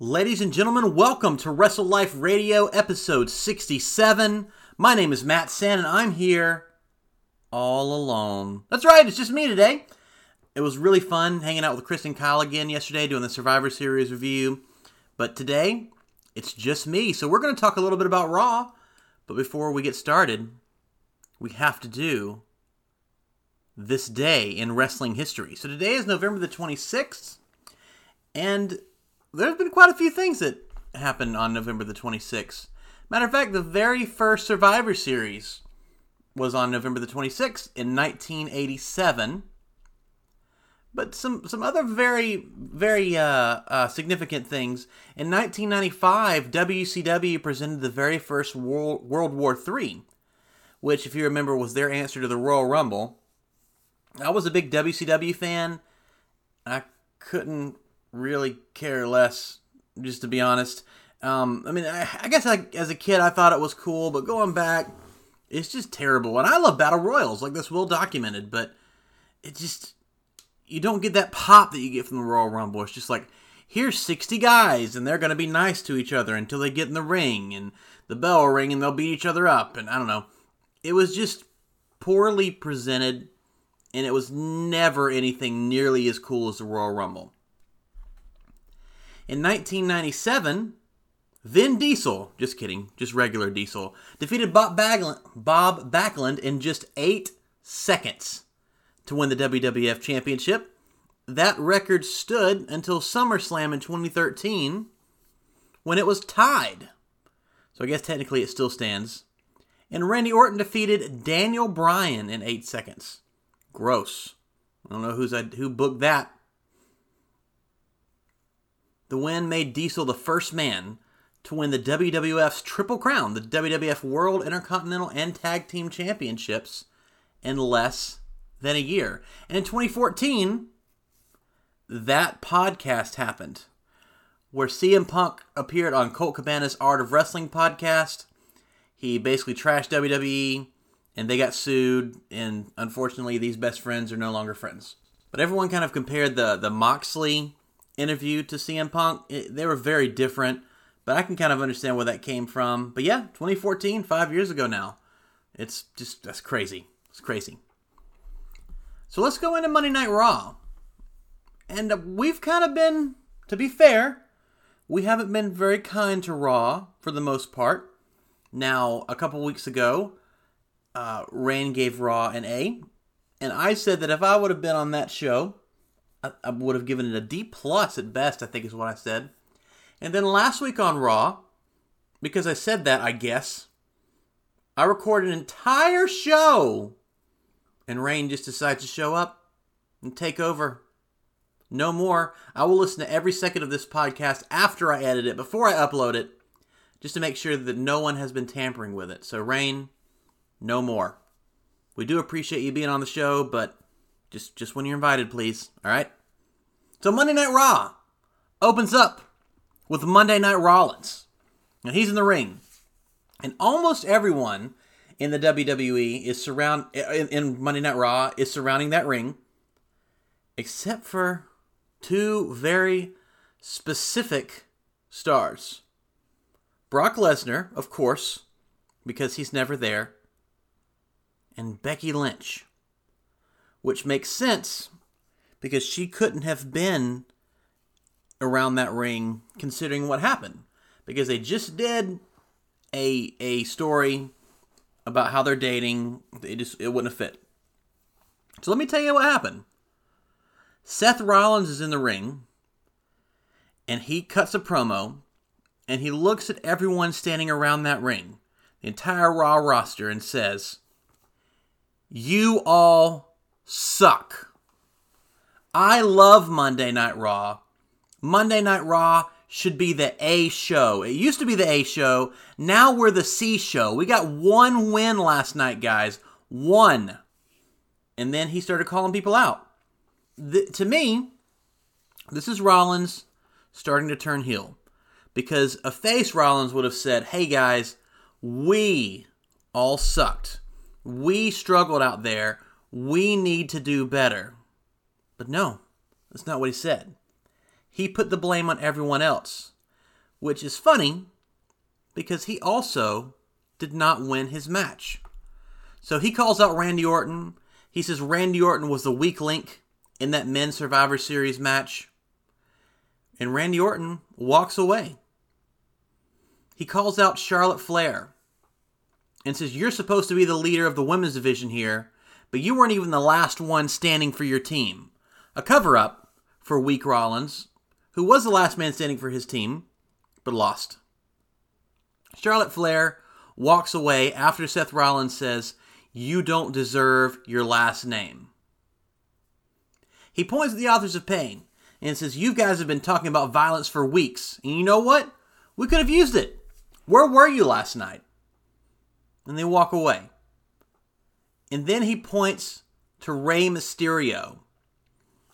Ladies and gentlemen, welcome to Wrestle Life Radio episode 67. My name is Matt San and I'm here all alone. That's right, it's just me today. It was really fun hanging out with Chris and Kyle again yesterday doing the Survivor Series review. But today, it's just me. So we're going to talk a little bit about Raw. But before we get started, we have to do this day in wrestling history. So today is November the 26th. And there's been quite a few things that happened on November the 26th. Matter of fact, the very first Survivor Series was on November the 26th in 1987. But some, some other very, very uh, uh, significant things. In 1995, WCW presented the very first World, World War III, which, if you remember, was their answer to the Royal Rumble. I was a big WCW fan. I couldn't really care less, just to be honest. Um, I mean, I, I guess I, as a kid I thought it was cool, but going back, it's just terrible. And I love battle royals, like this well documented, but it just you don't get that pop that you get from the Royal Rumble. It's just like here's 60 guys and they're going to be nice to each other until they get in the ring and the bell will ring and they'll beat each other up and I don't know. It was just poorly presented and it was never anything nearly as cool as the Royal Rumble. In 1997, Vin Diesel, just kidding, just regular Diesel, defeated Bob Backlund, Bob Backlund in just eight seconds to win the WWF Championship. That record stood until SummerSlam in 2013 when it was tied. So I guess technically it still stands. And Randy Orton defeated Daniel Bryan in eight seconds. Gross. I don't know who's who booked that. The win made Diesel the first man to win the WWF's Triple Crown, the WWF World, Intercontinental, and Tag Team Championships in less than a year. And in 2014, that podcast happened where CM Punk appeared on Colt Cabana's Art of Wrestling podcast. He basically trashed WWE and they got sued, and unfortunately, these best friends are no longer friends. But everyone kind of compared the, the Moxley interview to CM Punk. It, they were very different, but I can kind of understand where that came from. But yeah, 2014, five years ago now. It's just, that's crazy. It's crazy. So let's go into Monday Night Raw. And uh, we've kind of been, to be fair, we haven't been very kind to Raw for the most part. Now, a couple weeks ago, uh, Rain gave Raw an A, and I said that if I would have been on that show, I, I would have given it a D plus at best. I think is what I said. And then last week on Raw, because I said that, I guess I recorded an entire show, and Rain just decides to show up and take over. No more. I will listen to every second of this podcast after I edit it, before I upload it, just to make sure that no one has been tampering with it. So, Rain, no more. We do appreciate you being on the show, but just just when you're invited, please. All right. So Monday Night Raw opens up with Monday Night Rollins, and he's in the ring, and almost everyone in the WWE is surround in, in Monday Night Raw is surrounding that ring, except for two very specific stars. Brock Lesnar, of course, because he's never there, and Becky Lynch which makes sense because she couldn't have been around that ring considering what happened because they just did a a story about how they're dating. It just it wouldn't have fit. So let me tell you what happened. Seth Rollins is in the ring and he cuts a promo and he looks at everyone standing around that ring the entire raw roster and says you all suck. I love Monday Night Raw. Monday Night Raw should be the A show. It used to be the A show. Now we're the C show. We got one win last night, guys. One. And then he started calling people out. The, to me, this is Rollins starting to turn heel. Because a face Rollins would have said, hey guys, we all sucked. We struggled out there we need to do better. But no, that's not what he said. He put the blame on everyone else. which is funny because he also did not win his match. So he calls out Randy Orton. He says Randy Orton was the weak link in that men's Survivor Series match. And Randy Orton walks away. He calls out Charlotte Flair and says, You're supposed to be the leader of the women's division here, but you weren't even the last one standing for your team. A cover up for weak Rollins, who was the last man standing for his team, but lost. Charlotte Flair walks away after Seth Rollins says, You don't deserve your last name. He points at the authors of pain and says, You guys have been talking about violence for weeks, and you know what? We could have used it. Where were you last night? And they walk away. And then he points to Rey Mysterio.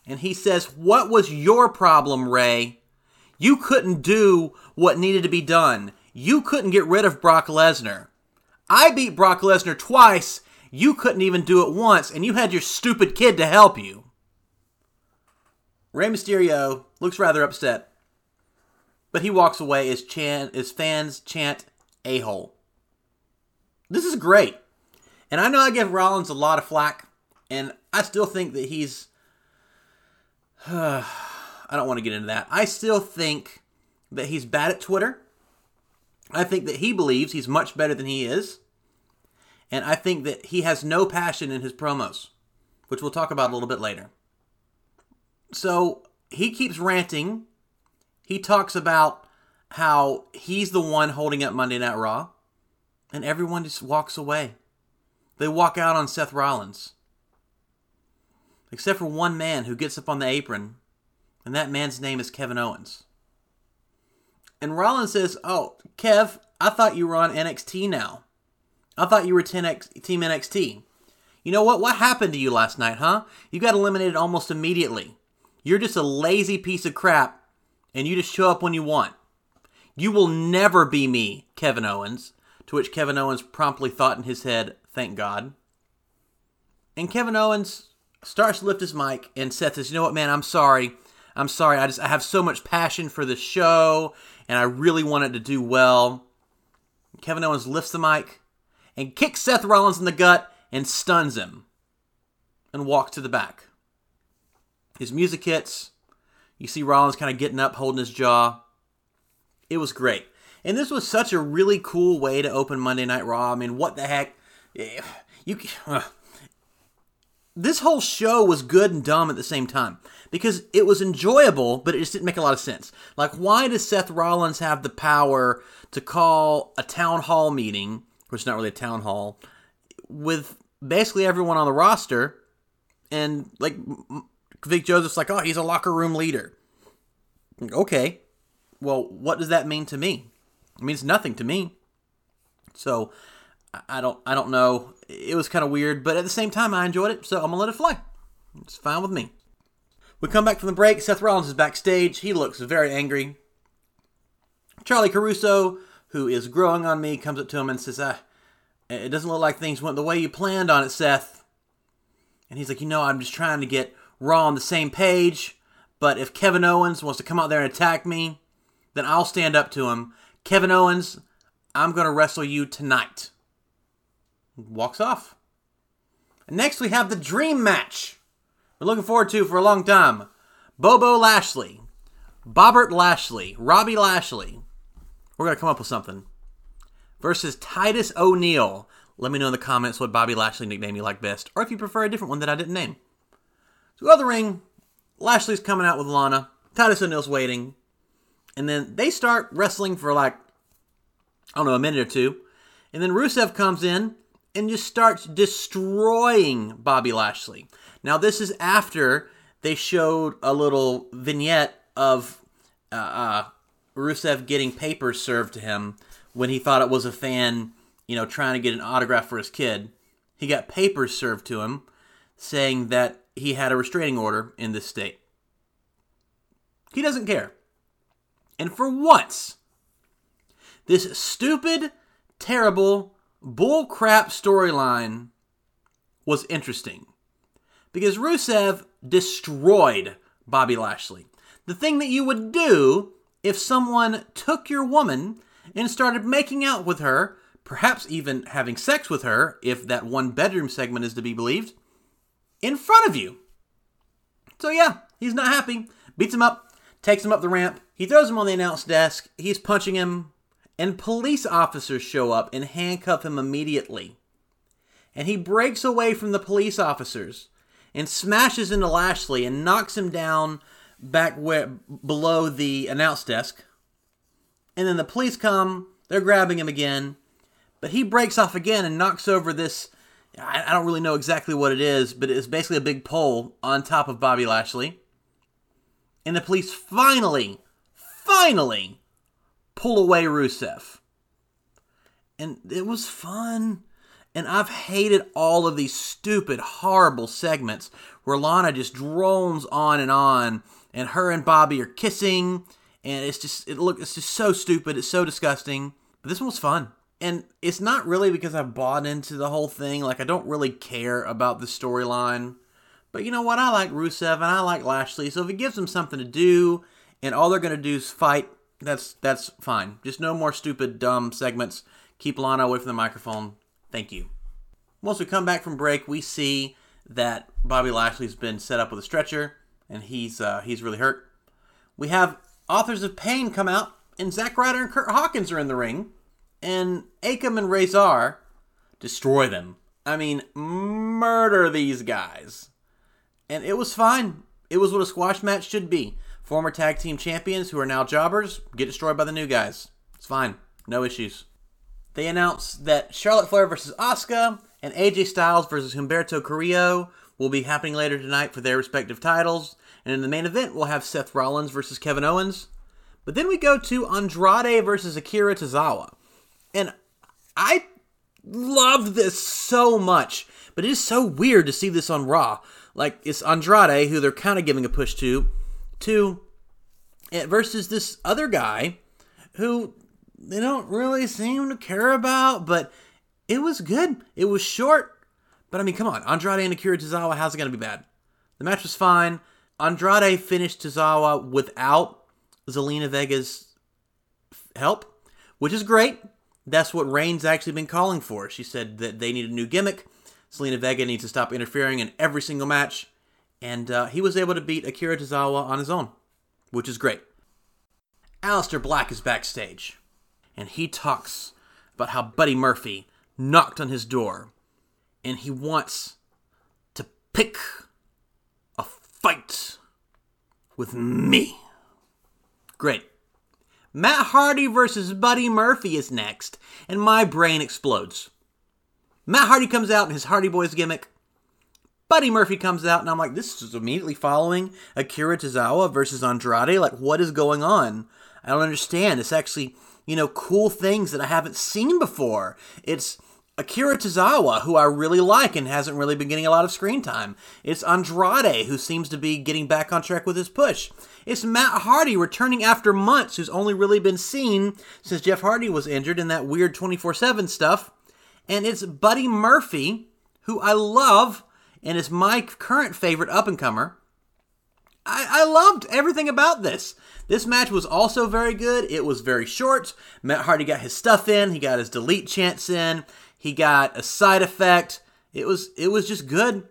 And he says, What was your problem, Rey? You couldn't do what needed to be done. You couldn't get rid of Brock Lesnar. I beat Brock Lesnar twice. You couldn't even do it once, and you had your stupid kid to help you. Rey Mysterio looks rather upset, but he walks away as, chant, as fans chant a hole. This is great. And I know I give Rollins a lot of flack, and I still think that he's. I don't want to get into that. I still think that he's bad at Twitter. I think that he believes he's much better than he is. And I think that he has no passion in his promos, which we'll talk about a little bit later. So he keeps ranting. He talks about how he's the one holding up Monday Night Raw, and everyone just walks away. They walk out on Seth Rollins. Except for one man who gets up on the apron, and that man's name is Kevin Owens. And Rollins says, Oh, Kev, I thought you were on NXT now. I thought you were 10X, Team NXT. You know what? What happened to you last night, huh? You got eliminated almost immediately. You're just a lazy piece of crap, and you just show up when you want. You will never be me, Kevin Owens. To which Kevin Owens promptly thought in his head, thank God. And Kevin Owens starts to lift his mic, and Seth says, You know what, man? I'm sorry. I'm sorry. I just I have so much passion for the show, and I really wanted to do well. Kevin Owens lifts the mic and kicks Seth Rollins in the gut and stuns him and walks to the back. His music hits. You see Rollins kind of getting up, holding his jaw. It was great. And this was such a really cool way to open Monday Night Raw. I mean, what the heck? You uh, This whole show was good and dumb at the same time because it was enjoyable, but it just didn't make a lot of sense. Like, why does Seth Rollins have the power to call a town hall meeting, which is not really a town hall, with basically everyone on the roster, and like Vic Joseph's like, oh, he's a locker room leader. Okay. Well, what does that mean to me? It means nothing to me. So I don't I don't know. It was kind of weird, but at the same time I enjoyed it, so I'm gonna let it fly. It's fine with me. We come back from the break. Seth Rollins is backstage. He looks very angry. Charly Caruso, who is growing on me, comes up to him and says, ah, it doesn't look like things went the way you planned on it, Seth. And he's like, you know, I'm just trying to get Raw on the same page, but if Kevin Owens wants to come out there and attack me, then I'll stand up to him. Kevin Owens, I'm going to wrestle you tonight. Walks off. Next we have the dream match. We're looking forward to for a long time. Bobo Lashley, Bobbert Lashley, Robbie Lashley. We're going to come up with something. Versus Titus O'Neil. Let me know in the comments what Bobby Lashley nickname you like best, or if you prefer a different one that I didn't name. So go to the ring. Lashley's coming out with Lana. Titus O'Neil's waiting. And then they start wrestling for like, I don't know, a minute or two. And then Rusev comes in and just starts destroying Bobby Lashley. Now, this is after they showed a little vignette of uh, uh, Rusev getting papers served to him when he thought it was a fan, you know, trying to get an autograph for his kid. He got papers served to him saying that he had a restraining order in this state. He doesn't care. And for once, this stupid, terrible, bullcrap storyline was interesting. Because Rusev destroyed Bobby Lashley. The thing that you would do if someone took your woman and started making out with her, perhaps even having sex with her, if that one bedroom segment is to be believed, in front of you. So yeah, he's not happy. Beats him up, takes him up the ramp. He throws him on the announce desk. He's punching him, and police officers show up and handcuff him immediately. And he breaks away from the police officers and smashes into Lashley and knocks him down back where below the announce desk. And then the police come, they're grabbing him again, but he breaks off again and knocks over this I don't really know exactly what it is, but it's basically a big pole on top of Bobby Lashley. And the police finally, finally pull away Rusev. And it was fun. And I've hated all of these stupid, horrible segments where Lana just drones on and on, and her and Bobby are kissing, and it's just it look it's just so stupid, it's so disgusting. But this one was fun. And it's not really because I bought into the whole thing. Like I don't really care about the storyline. But you know what? I like Rusev and I like Lashley. So if it gives them something to do, and all they're gonna do is fight, that's that's fine. Just no more stupid, dumb segments. Keep Lana away from the microphone. Thank you. Once we come back from break, we see that Bobby Lashley's been set up with a stretcher, and he's uh, he's really hurt. We have Authors of Pain come out, and Zack Ryder and Kurt Hawkins are in the ring, and Akam and Rezar destroy them. I mean, murder these guys. And it was fine. It was what a squash match should be. Former tag team champions who are now jobbers get destroyed by the new guys. It's fine. No issues. They announced that Charlotte Flair versus Asuka and AJ Styles versus Humberto Carrillo will be happening later tonight for their respective titles. And in the main event, we'll have Seth Rollins versus Kevin Owens. But then we go to Andrade versus Akira Tozawa. And I loved this so much, but it is so weird to see this on Raw. Like, it's Andrade, who they're kind of giving a push to, to eh, versus this other guy who they don't really seem to care about, but it was good. It was short, but I mean, come on. Andrade and Akira Tozawa, how's it to be bad? The match was fine. Andrade finished Tozawa without Zelina Vega's help, which is great. That's what Rain's actually been calling for. She said that they need a new gimmick. Zelina Vega needs to stop interfering in every single match. And uh, he was able to beat Akira Tozawa on his own, which is great. Aleister Black is backstage and he talks about how Buddy Murphy knocked on his door and he wants to pick a fight with me. Great. Matt Hardy versus Buddy Murphy is next, and my brain explodes. Matt Hardy comes out in his Hardy Boys gimmick. Buddy Murphy comes out, and I'm like, this is immediately following Akira Tozawa versus Andrade. Like, what is going on? I don't understand. It's actually you know, cool things that I haven't seen before. It's Akira Tozawa, who I really like and hasn't really been getting a lot of screen time. It's Andrade, who seems to be getting back on track with his push. It's Matt Hardy returning after months, who's only really been seen since Jeff Hardy was injured in that weird 24 7 stuff. And it's Buddy Murphy, who I love and is my current favorite up and comer. I, I loved everything about this. This match was also very good. It was very short. Matt Hardy got his stuff in. He got his delete chance in. He got a side effect. It was it was just good.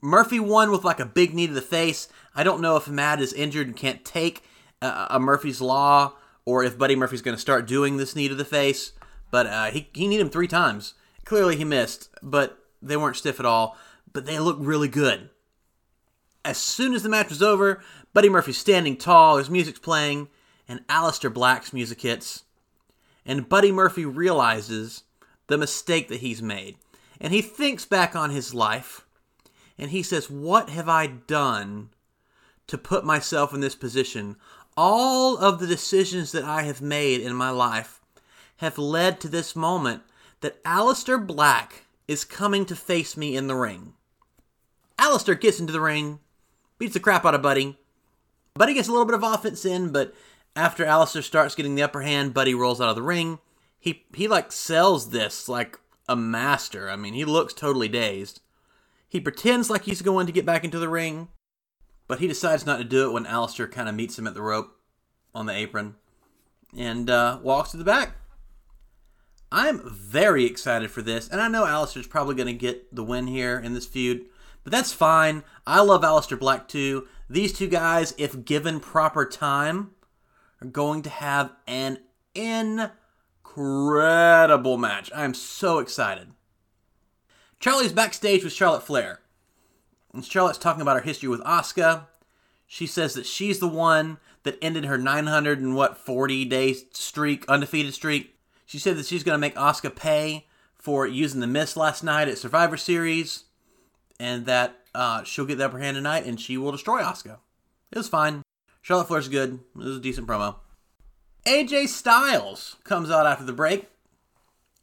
Murphy won with like a big knee to the face. I don't know if Matt is injured and can't take a, a Murphy's Law or if Buddy Murphy's going to start doing this knee to the face. But uh, he he needed him three times. Clearly he missed, but they weren't stiff at all. But they look really good. As soon as the match was over, Buddy Murphy's standing tall, his music's playing, and Aleister Black's music hits. And Buddy Murphy realizes the mistake that he's made. And he thinks back on his life and he says, What have I done to put myself in this position? All of the decisions that I have made in my life have led to this moment that Aleister Black is coming to face me in the ring. Aleister gets into the ring, beats the crap out of Buddy. Buddy gets a little bit of offense in, but after Aleister starts getting the upper hand, Buddy rolls out of the ring. He he like sells this like a master. I mean, he looks totally dazed. He pretends like he's going to get back into the ring, but he decides not to do it when Aleister kind of meets him at the rope. on the apron and uh, walks to the back. I'm very excited for this, and I know Aleister's probably going to get the win here in this feud, but that's fine. I love Aleister Black too. These two guys, if given proper time, are going to have an incredible match. I am so excited. Charly's backstage with Charlotte Flair. And Charlotte's talking about her history with Asuka. She says that she's the one that ended her 900 and what 40 day streak, undefeated streak. She said that she's going to make Asuka pay for using the Mist last night at Survivor Series, and that uh, she'll get the upper hand tonight and she will destroy Asuka. It was fine. Charlotte Flair's good. It was a decent promo. AJ Styles comes out after the break,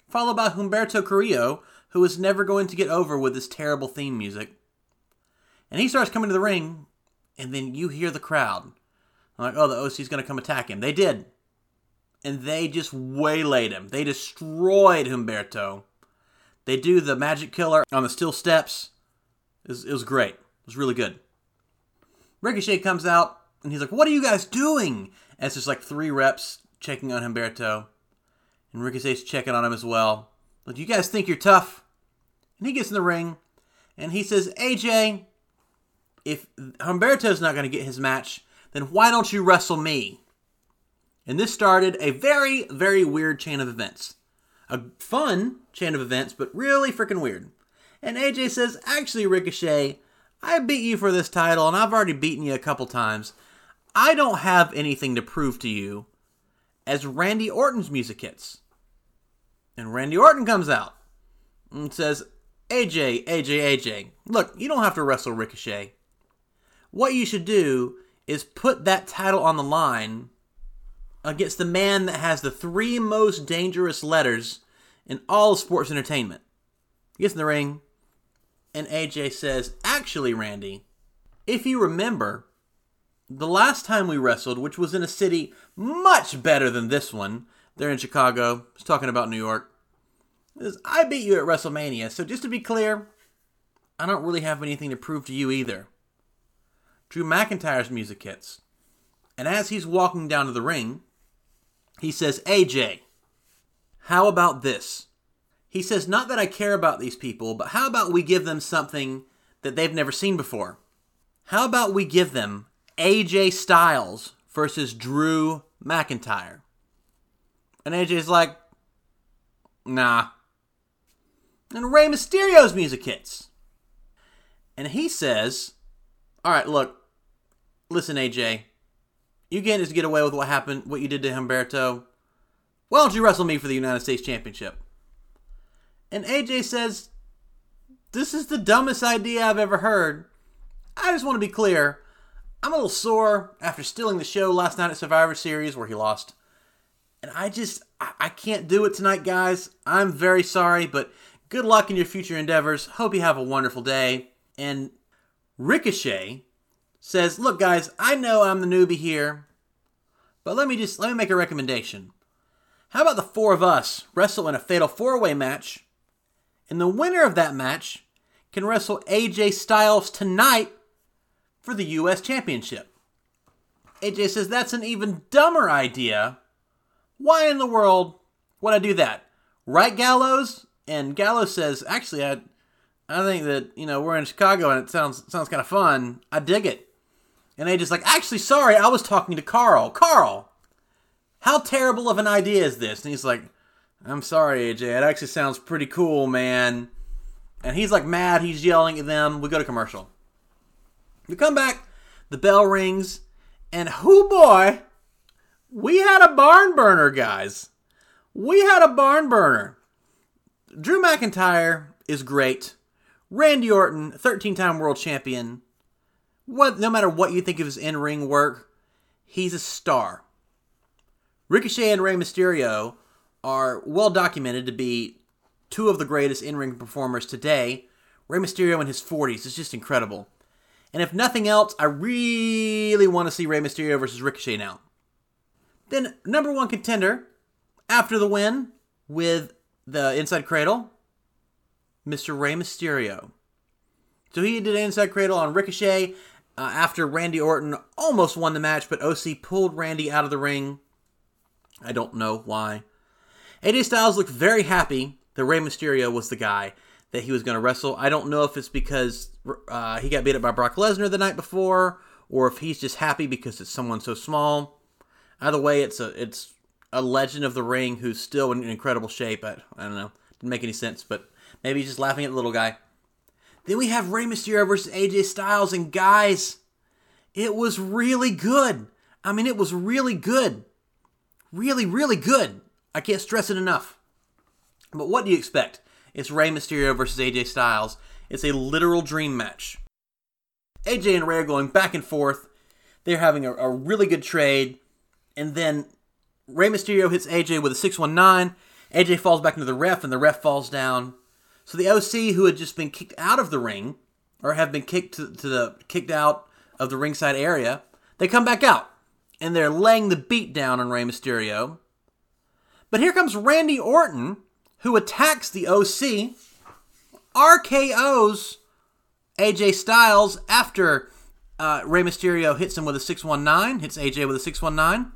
followed by Humberto Carrillo, who is never going to get over with this terrible theme music. And he starts coming to the ring, and then you hear the crowd. I'm like, oh, the OC's going to come attack him. They did. And they just waylaid him. They destroyed Humberto. They do the magic killer on the steel steps. It was, it was great. It was really good. Ricochet comes out, and he's like, what are you guys doing? And it's just like three reps checking on Humberto. And Ricochet's checking on him as well. But you guys think you're tough? And he gets in the ring, and he says, AJ, if Humberto's not going to get his match, then why don't you wrestle me? And this started a very, very weird chain of events. A fun chain of events, but really freaking weird. And AJ says, Actually, Ricochet, I beat you for this title, and I've already beaten you a couple times. I don't have anything to prove to you as Randy Orton's music hits. And Randy Orton comes out and says, AJ, AJ, AJ, look, you don't have to wrestle Ricochet. What you should do is put that title on the line against the man that has the three most dangerous letters in all sports entertainment. He gets in the ring, and AJ says, Actually, Randy, if you remember, the last time we wrestled, which was in a city much better than this one, they're in Chicago, was talking about New York, is I beat you at WrestleMania. So just to be clear, I don't really have anything to prove to you either. Drew McIntyre's music hits. And as he's walking down to the ring, he says, AJ, how about this? He says, not that I care about these people, but how about we give them something that they've never seen before? How about we give them AJ Styles versus Drew McIntyre? And AJ's like, nah. And Rey Mysterio's music hits. And he says, all right, look, listen, AJ, you can't just get away with what happened, what you did to Humberto. Why don't you wrestle me for the United States Championship? And AJ says, This is the dumbest idea I've ever heard. I just want to be clear. I'm a little sore after stealing the show last night at Survivor Series where he lost. And I just, I, I can't do it tonight, guys. I'm very sorry, but good luck in your future endeavors. Hope you have a wonderful day. And Ricochet says, "Look, guys, I know I'm the newbie here, but let me just let me make a recommendation. How about the four of us wrestle in a fatal four-way match, and the winner of that match can wrestle AJ Styles tonight for the U.S. Championship?" AJ says that's an even dumber idea. Why in the world would I do that? Right, Gallows? And Gallows says, actually, I, I think that you know we're in Chicago and it sounds sounds kind of fun. I dig it. And AJ's like, actually, sorry, I was talking to Karl. Karl, how terrible of an idea is this? And he's like, I'm sorry, AJ. It actually sounds pretty cool, man. And he's like mad. He's yelling at them. We go to commercial. We come back. The bell rings. And who boy, we had a barn burner, guys. We had a barn burner. Drew McIntyre is great. Randy Orton, 13 time world champion, what no matter what you think of his in-ring work, he's a star. Ricochet and Rey Mysterio are well documented to be two of the greatest in-ring performers today. Rey Mysterio in his 40s is just incredible. And if nothing else, I really want to see Rey Mysterio versus Ricochet now. Then number one contender after the win with the Inside Cradle, Mr. Rey Mysterio. So he did an Inside Cradle on Ricochet uh, after Randy Orton almost won the match, but OC pulled Randy out of the ring. I don't know why. AJ Styles looked very happy that Rey Mysterio was the guy that he was going to wrestle. I don't know if it's because uh, he got beat up by Brock Lesnar the night before, or if he's just happy because it's someone so small. Either way, it's a it's a legend of the ring who's still in incredible shape. I, I don't know, didn't make any sense, but maybe he's just laughing at the little guy. Then we have Rey Mysterio versus AJ Styles, and guys, it was really good. I mean, it was really good. Really, really good. I can't stress it enough. But what do you expect? It's Rey Mysterio versus AJ Styles. It's a literal dream match. AJ and Rey are going back and forth. They're having a, a really good trade. And then Rey Mysterio hits AJ with a 619. AJ falls back into the ref, and the ref falls down. So the OC, who had just been kicked out of the ring, or have been kicked to, to the kicked out of the ringside area, they come back out, and they're laying the beat down on Rey Mysterio. But here comes Randy Orton, who attacks the OC, RKO's AJ Styles after uh, Rey Mysterio hits him with a 619, hits AJ with a 619.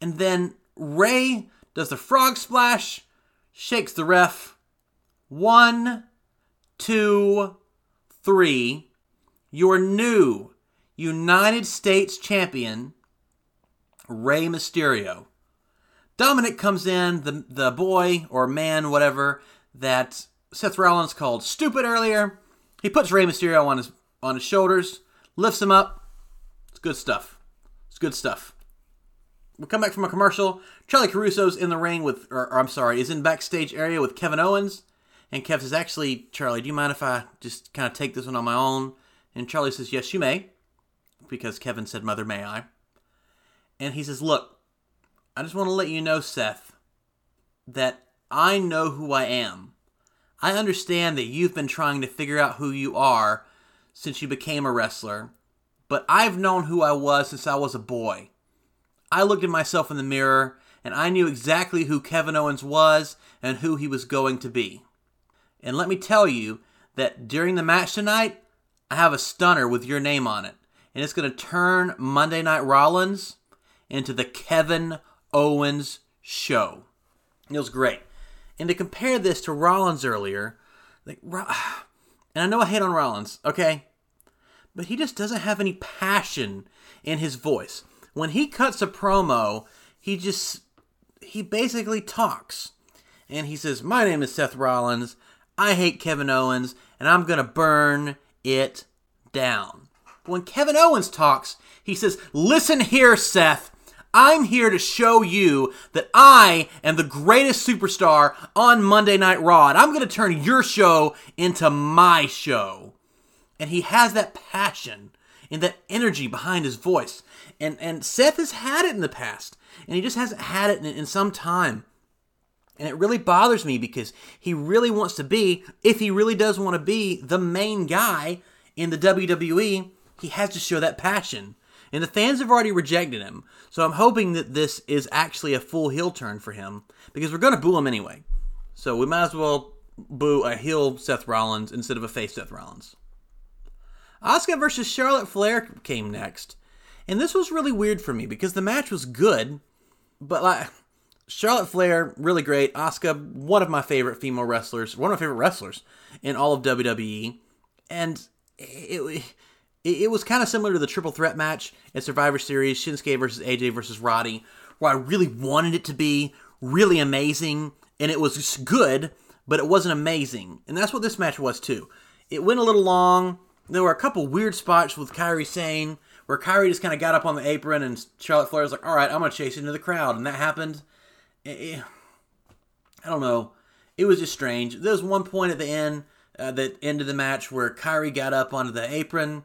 And then Rey does the frog splash, shakes the ref. One, two, three. Your new United States champion, Rey Mysterio. Dominic comes in, the, the boy or man, whatever, that Seth Rollins called stupid earlier. He puts Rey Mysterio on his on his shoulders, lifts him up. It's good stuff. It's good stuff. We come back from a commercial. Charly Caruso's in the ring with, or, or I'm sorry, is in backstage area with Kevin Owens. And Kev says, actually, Charly, do you mind if I just kind of take this one on my own? And Charly says, yes, you may. Because Kevin said, mother, may I? And he says, look, I just want to let you know, Seth, that I know who I am. I understand that you've been trying to figure out who you are since you became a wrestler, but I've known who I was since I was a boy. I looked at myself in the mirror and I knew exactly who Kevin Owens was and who he was going to be. And let me tell you that during the match tonight, I have a stunner with your name on it. And it's going to turn Monday Night Rollins into the Kevin Owens show. It was great. And to compare this to Rollins earlier, like, and I know I hate on Rollins, okay? But he just doesn't have any passion in his voice. When he cuts a promo, he just, he basically talks. And he says, My name is Seth Rollins. I hate Kevin Owens, and I'm going to burn it down. But when Kevin Owens talks, he says, Listen here, Seth. I'm here to show you that I am the greatest superstar on Monday Night Raw, and I'm going to turn your show into my show. And he has that passion and that energy behind his voice. And, and Seth has had it in the past, and he just hasn't had it in, in some time. And it really bothers me because he really wants to be, if he really does want to be the main guy in the WWE, he has to show that passion. And the fans have already rejected him. So I'm hoping that this is actually a full heel turn for him because we're going to boo him anyway. So we might as well boo a heel Seth Rollins instead of a face Seth Rollins. Asuka versus Charlotte Flair came next. And this was really weird for me because the match was good, but like Charlotte Flair, really great. Asuka, one of my favorite female wrestlers, one of my favorite wrestlers in all of WWE. And it, it, it was kind of similar to the triple threat match at Survivor Series, Shinsuke versus AJ versus Roddy, where I really wanted it to be really amazing, and it was good, but it wasn't amazing. And that's what this match was too. It went a little long. There were a couple weird spots with Kairi Sane, where Kairi just kind of got up on the apron, and Charlotte Flair was like, "All right, I'm gonna chase into the crowd," and that happened. I don't know. It was just strange. There was one point at the end, uh, that ended the match, where Kairi got up onto the apron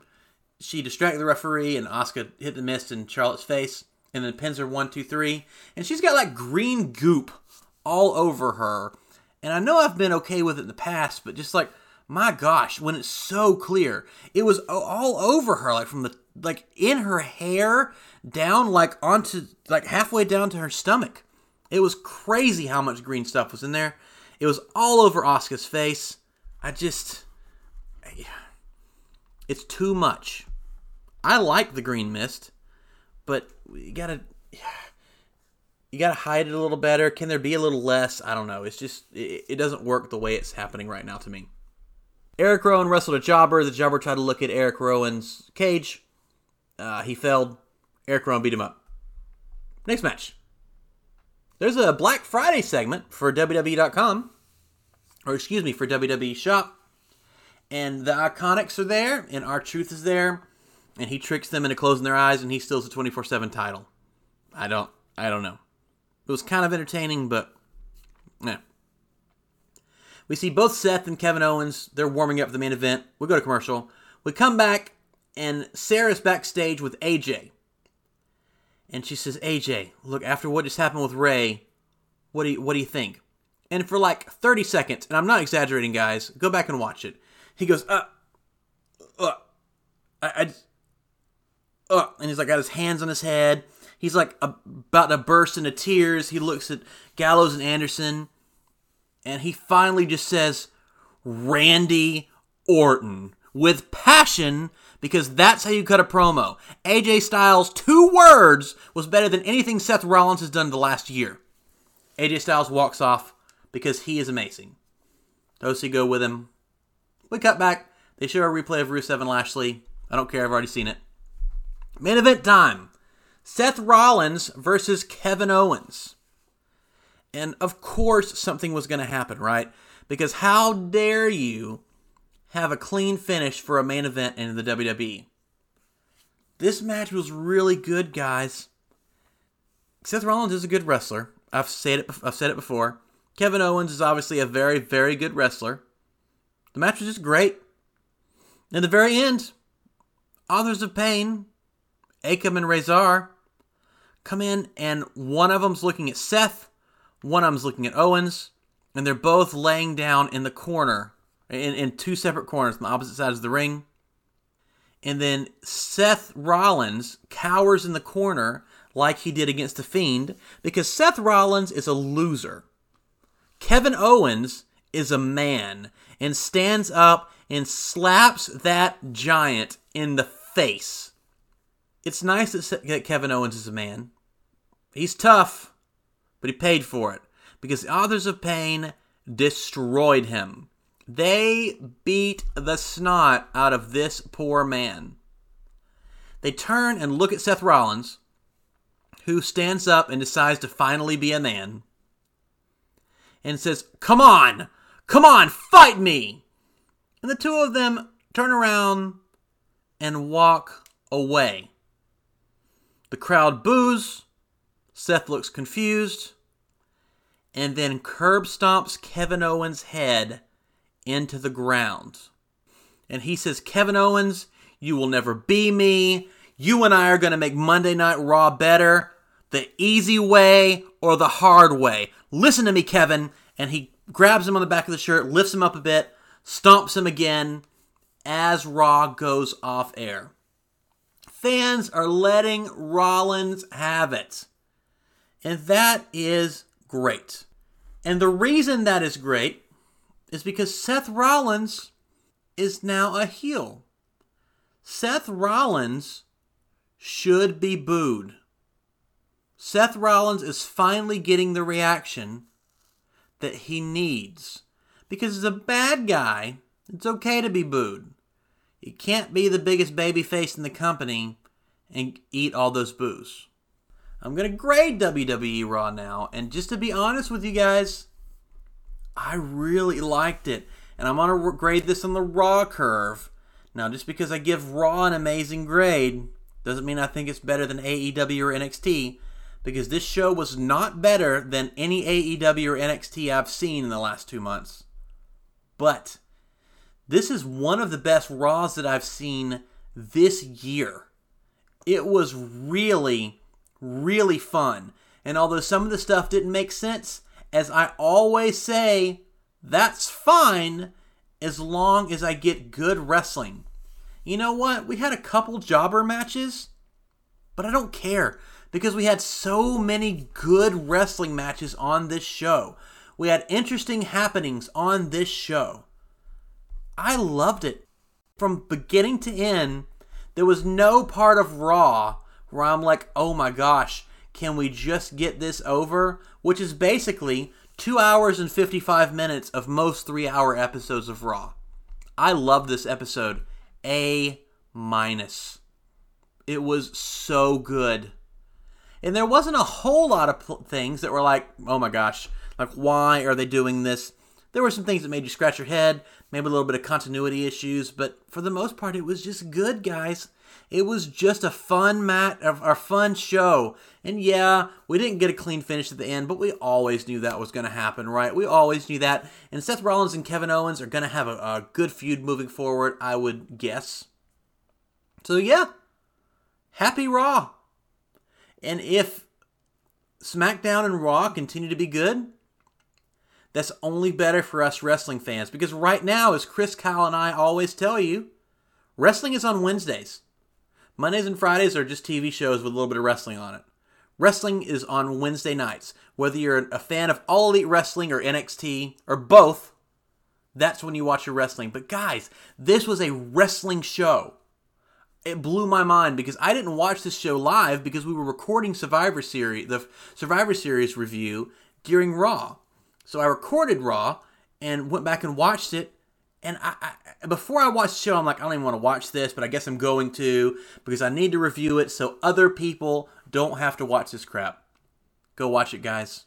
she distracted the referee and Asuka hit the mist in Charlotte's face and then pins her one, two, three. And she's got like green goop all over her. And I know I've been okay with it in the past, but just like, my gosh, when it's so clear, it was all over her, like from the, like in her hair down, like onto, like halfway down to her stomach. It was crazy how much green stuff was in there. It was all over Asuka's face. I just, it's too much. I like the green mist, but you gotta you gotta hide it a little better. Can there be a little less? I don't know. It's just it, it doesn't work the way it's happening right now to me. Eric Rowan wrestled a jobber. The jobber tried to look at Eric Rowan's cage. Uh, he failed. Eric Rowan beat him up. Next match. There's a Black Friday segment for WWE.com, or excuse me, for WWE Shop. And the Iconics are there, and R-Truth is there, and he tricks them into closing their eyes, and he steals the 24 7 title. I don't, I don't know. It was kind of entertaining, but, yeah. We see both Seth and Kevin Owens. They're warming up for the main event. We go to commercial. We come back, and Sarah's backstage with AJ. And she says, AJ, look, after what just happened with Rey, what do you, what do you think? And for like 30 seconds, and I'm not exaggerating, guys, go back and watch it. He goes, uh, uh, I, I uh, and he's like got his hands on his head. He's like about to burst into tears. He looks at Gallows and Anderson, and he finally just says, Randy Orton, with passion, because that's how you cut a promo. AJ Styles' two words was better than anything Seth Rollins has done the last year. AJ Styles walks off because he is amazing. Who go with him. We cut back. They show a replay of Rusev and Lashley. I don't care, I've already seen it. Main event time Seth Rollins versus Kevin Owens. And of course, something was going to happen, right? Because how dare you have a clean finish for a main event in the WWE? This match was really good, guys. Seth Rollins is a good wrestler. I've said it. I've said it before. Kevin Owens is obviously a very, very good wrestler. The match was just great. In the very end, Authors of Pain, Akam and Rezar, come in, and one of them's looking at Seth, one of them's looking at Owens, and they're both laying down in the corner, in, in two separate corners on the opposite sides of the ring. And then Seth Rollins cowers in the corner like he did against the Fiend because Seth Rollins is a loser. Kevin Owens is a man and stands up and slaps that giant in the face. It's nice that Kevin Owens is a man. He's tough, but he paid for it because the Authors of Pain destroyed him. They beat the snot out of this poor man. They turn and look at Seth Rollins, who stands up and decides to finally be a man, and says, Come on! Come on, fight me! And the two of them turn around and walk away. The crowd boos. Seth looks confused. And then curb stomps Kevin Owens' head into the ground. And he says, Kevin Owens, you will never be me. You and I are going to make Monday Night Raw better. The easy way or the hard way. Listen to me, Kevin. And he grabs him on the back of the shirt, lifts him up a bit, stomps him again as Raw goes off air. Fans are letting Rollins have it. And that is great. And the reason that is great is because Seth Rollins is now a heel. Seth Rollins should be booed. Seth Rollins is finally getting the reaction that he needs. Because as a bad guy, it's okay to be booed. You can't be the biggest baby face in the company and eat all those boos. I'm going to grade WWE Raw now, and just to be honest with you guys, I really liked it. And I'm going to grade this on the Raw curve. Now, just because I give Raw an amazing grade doesn't mean I think it's better than AEW or NXT, because this show was not better than any AEW or NXT I've seen in the last two months. But this is one of the best Raws that I've seen this year. It was really, really fun. And although some of the stuff didn't make sense, as I always say, that's fine as long as I get good wrestling. You know what? We had a couple jobber matches, but I don't care because we had so many good wrestling matches on this show. We had interesting happenings on this show. I loved it. From beginning to end, There was no part of Raw where I'm like, oh my gosh, can we just get this over? Which is basically two hours and 55 minutes of most three hour episodes of Raw. I love this episode. A minus. It was so good. And there wasn't a whole lot of pl- things that were like, oh my gosh, like why are they doing this? There were some things that made you scratch your head, maybe a little bit of continuity issues, but for the most part, it was just good, guys. It was just a fun mat, a fun show. And yeah, we didn't get a clean finish at the end, but we always knew that was going to happen, right? We always knew that. And Seth Rollins and Kevin Owens are going to have a, a good feud moving forward, I would guess. So yeah, happy Raw. And if SmackDown and Raw continue to be good, that's only better for us wrestling fans because right now, as Chris Kyle and I always tell you, wrestling is on Wednesdays. Mondays and Fridays are just TV shows with a little bit of wrestling on it. Wrestling is on Wednesday nights. Whether you're a fan of All Elite Wrestling or NXT or both, that's when you watch your wrestling. But guys, this was a wrestling show it blew my mind because I didn't watch this show live because we were recording Survivor Series, the Survivor Series review during Raw. So I recorded Raw and went back and watched it. And I, I, before I watched the show, I'm like, I don't even want to watch this, but I guess I'm going to because I need to review it so other people don't have to watch this crap. Go watch it, guys.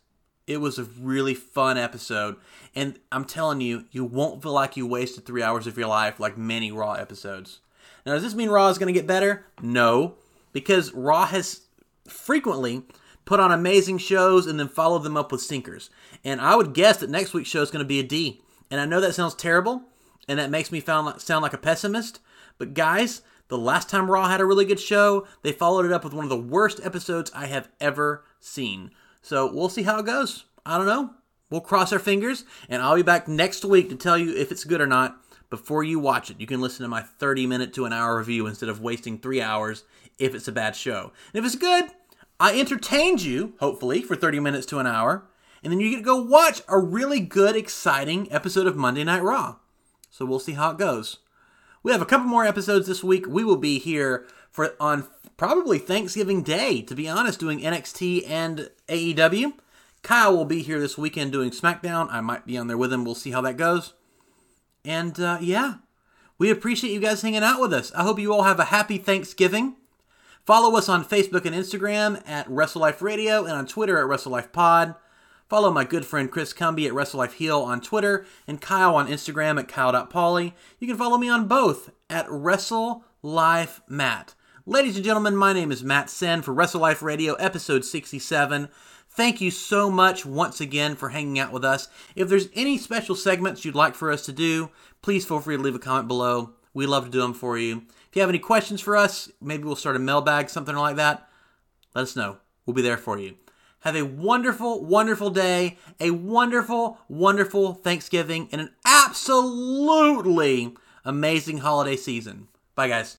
It was a really fun episode. And I'm telling you, you won't feel like you wasted three hours of your life like many Raw episodes. Now, does this mean Raw is going to get better? No, because Raw has frequently put on amazing shows and then follow them up with sinkers. And I would guess that next week's show is going to be a D. And I know that sounds terrible, and that makes me sound like a pessimist. But guys, the last time Raw had a really good show, they followed it up with one of the worst episodes I have ever seen. So we'll see how it goes. I don't know. We'll cross our fingers, and I'll be back next week to tell you if it's good or not before you watch it, you can listen to my 30 minute to an hour review instead of wasting three hours if it's a bad show. And if it's good, I entertained you, hopefully, for 30 minutes to an hour, and then you get to go watch a really good, exciting episode of Monday Night Raw. So we'll see how it goes. We have a couple more episodes this week. We will be here for on probably Thanksgiving Day, to be honest, doing NXT and AEW. Kyle will be here this weekend doing SmackDown. I might be on there with him. We'll see how that goes. And uh, yeah, we appreciate you guys hanging out with us. I hope you all have a happy Thanksgiving. Follow us on Facebook and Instagram at WrestleLife Radio and on Twitter at WrestleLife Pod. Follow my good friend Chris Cumby at WrestleLife Heel on Twitter and Kyle on Instagram at kyle.polly. You can follow me on both at WrestleLife Matt. Ladies and gentlemen, my name is Matt Sen for WrestleLife Radio, episode 67. Thank you so much once again for hanging out with us. If there's any special segments you'd like for us to do, please feel free to leave a comment below. We love to do them for you. If you have any questions for us, maybe we'll start a mailbag, something like that. Let us know. We'll be there for you. Have a wonderful, wonderful day, a wonderful, wonderful Thanksgiving, and an absolutely amazing holiday season. Bye, guys.